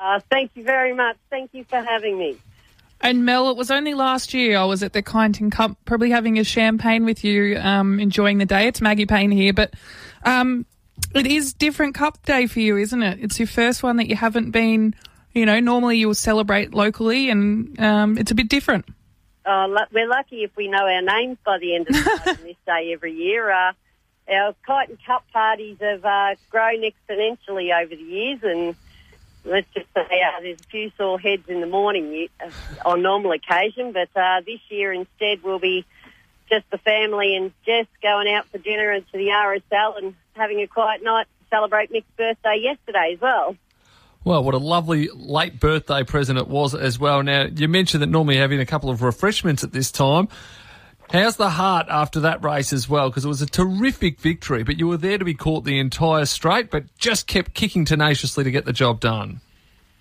Uh, thank you very much. Thank you for having me. And Mel, it was only last year I was at the Kyneton Cup, probably having a champagne with you, um, enjoying the day. It's Maggie Payne here, but um, it is different Cup Day for you, isn't it? It's your first one that you haven't been. You know, normally you'll celebrate locally, and um, it's a bit different. Uh, we're lucky if we know our names by the end of the this day every year. Uh, our Kyneton Cup parties have uh, grown exponentially over the years, and let's just say uh, there's a few sore heads in the morning uh, on normal occasion, but uh, this year instead we'll be just the family and Jess going out for dinner and to the RSL and having a quiet night to celebrate Mick's birthday yesterday as well. Well, what a lovely late birthday present it was as well. Now, you mentioned that normally having a couple of refreshments at this time. How's the heart after that race as well? Because it was a terrific victory, but you were there to be caught the entire straight, but just kept kicking tenaciously to get the job done.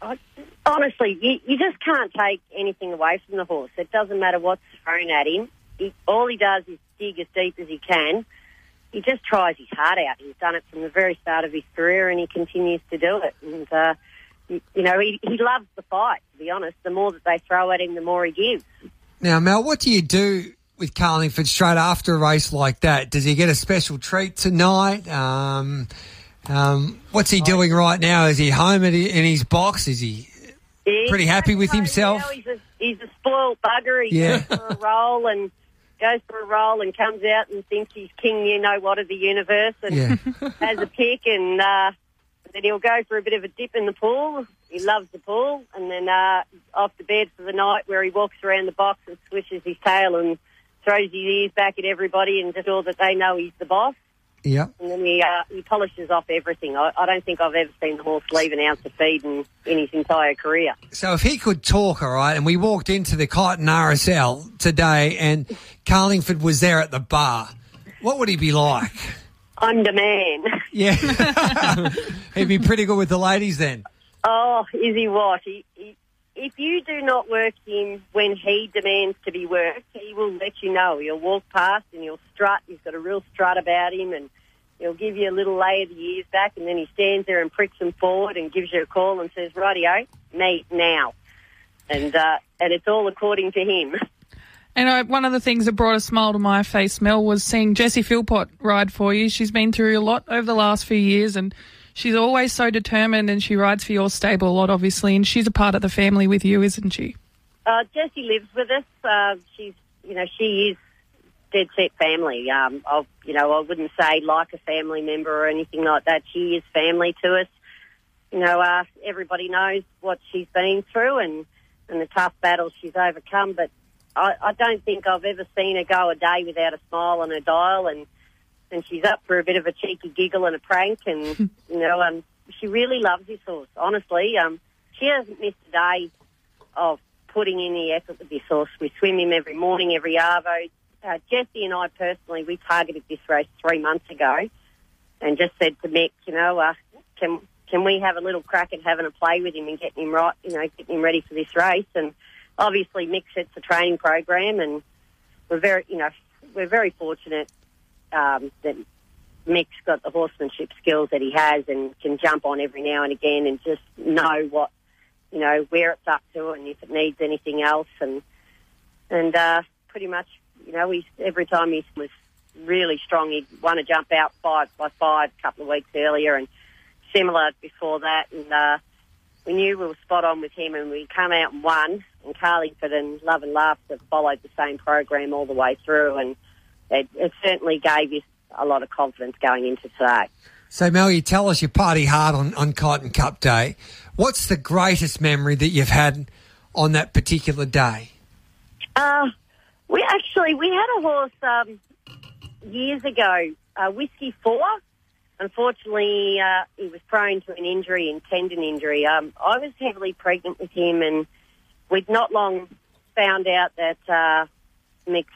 I- Honestly, you, you just can't take anything away from the horse. It doesn't matter what's thrown at him. He, all he does is dig as deep as he can. He just tries his heart out. He's done it from the very start of his career, and he continues to do it. And uh, you, you know, he, he loves the fight. To be honest, the more that they throw at him, the more he gives. Now, Mel, what do you do with Carlingford straight after a race like that? Does he get a special treat tonight? Um, um, what's he doing right now? Is he home in his box? Is he pretty happy with himself? He's a, he's a spoiled bugger. He Yeah. goes for a roll and goes for a roll and comes out and thinks he's king, you know what, of the universe and Yeah. has a pick and uh, then he'll go for a bit of a dip in the pool. He loves the pool and then uh, off to bed for the night where he walks around the box and swishes his tail and throws his ears back at everybody and just all that they know he's the boss. Yeah. And then he uh, he polishes off everything. I, I don't think I've ever seen the horse leave an ounce of feed in, in his entire career. So if he could talk, all right, and we walked into the Kyneton RSL today and Carlingford was there at the bar, what would he be like? On demand. Yeah. He'd be pretty good with the ladies then. Oh, is he what? He, he, if you do not work him when he demands to be worked, he will let you know. He'll walk past and he'll strut. He's got a real strut about him and he'll give you a little lay of the ears back and then he stands there and pricks them forward and gives you a call and says, rightio, meet now. And, uh, and it's all according to him. And I, one of the things that brought a smile to my face, Mel, was seeing Jessie Philpott ride for you. She's been through a lot over the last few years, and she's always so determined. And she rides for your stable a lot, obviously. And she's a part of the family with you, isn't she? Uh, Jessie lives with us. Uh, she's, you know, she is dead set family. Um, I, you know, I wouldn't say like a family member or anything like that. She is family to us. You know, uh, everybody knows what she's been through and, and the tough battles she's overcome. But I, I don't think I've ever seen her go a day without a smile on her dial and, and she's up for a bit of a cheeky giggle and a prank and, you know, um, she really loves this horse, honestly. Um, she hasn't missed a day of putting in the effort with this horse. We swim him every morning, every arvo. Uh, Jesse and I personally, we targeted this race three months ago, and just said to Mick, you know, uh, can can we have a little crack at having a play with him and getting him right, you know, getting him ready for this race? And obviously, Mick sets a training program, and we're very, you know, we're very fortunate um, that Mick's got the horsemanship skills that he has and can jump on every now and again and just know what you know, where it's up to and if it needs anything else. And and uh, pretty much, you know, he, every time he was really strong, he'd want to jump out five by five a couple of weeks earlier and similar before that. And uh, we knew we were spot on with him and we come out and won. And Carlingford and Love and Laughter followed the same program all the way through. And it, it certainly gave us a lot of confidence going into today. So, Mel, you tell us you party hard on, on Kyneton Cup Day. What's the greatest memory that you've had on that particular day? Uh, we actually we had a horse um, years ago, uh, Whiskey Four. Unfortunately, uh, he was prone to an injury and tendon injury. Um, I was heavily pregnant with him, and we'd not long found out that uh, Mick's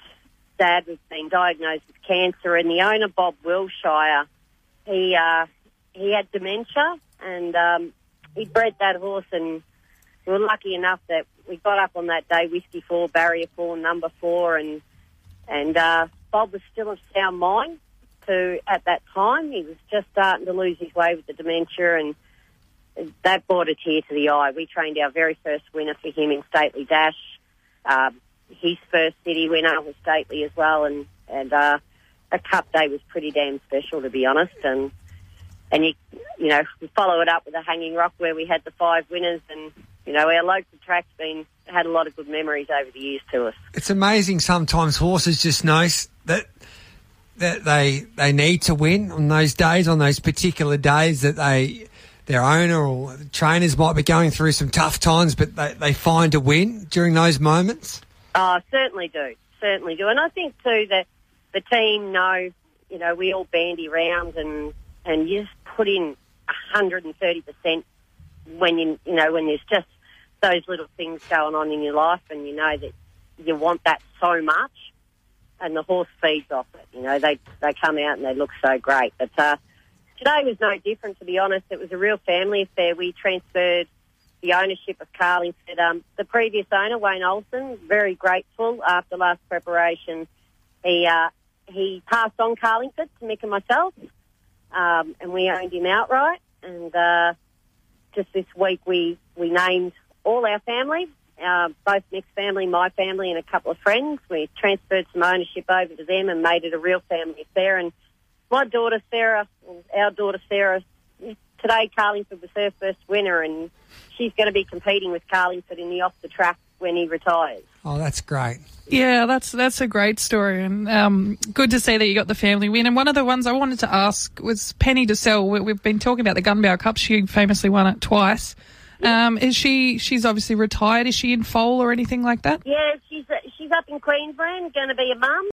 dad was being diagnosed with cancer, and the owner Bob Wilshire, he uh, he had dementia, and um, he bred that horse, and we were lucky enough that we got up on that day, whiskey four, barrier four, number four, and and uh, Bob was still of sound mind. To at that time, he was just starting to lose his way with the dementia, and that brought a tear to the eye. We trained our very first winner for him in Stately Dash. Um, his first city winner was Stately as well, and and uh, a Cup day was pretty damn special to be honest. And and you you know we follow it up with a Hanging Rock where we had the five winners, and you know our local track's been had a lot of good memories over the years to us. It's amazing sometimes horses just know that that they they need to win on those days, on those particular days that they their owner or trainers might be going through some tough times, but they, they find a win during those moments. Oh, certainly do, certainly do, and I think too that the team know, you know, we all bandy round and and you just put in hundred and thirty percent when you you know when there's just those little things going on in your life, and you know that you want that so much, and the horse feeds off it. You know, they they come out and they look so great, but. uh Today was no different, to be honest. It was a real family affair. We transferred the ownership of Carlingford. Um, the previous owner, Wayne Olson, very grateful after last preparation. He uh, he passed on Carlingford to Mick and myself, um, and we owned him outright. And uh, just this week, we we named all our family, uh, both Mick's family, my family, and a couple of friends. We transferred some ownership over to them and made it a real family affair. And my daughter Sarah, our daughter Sarah, today Carlingford was her first winner, and she's going to be competing with Carlingford in the off the track when he retires. Oh, that's great. Yeah, that's that's a great story, and um, good to see that you got the family win. And one of the ones I wanted to ask was Penny DeSell. We, we've been talking about the Gunbower Cup. She famously won it twice. Um, is she? She's obviously retired. Is she in foal or anything like that? Yeah, she's she's up in Queensland, going to be a mum.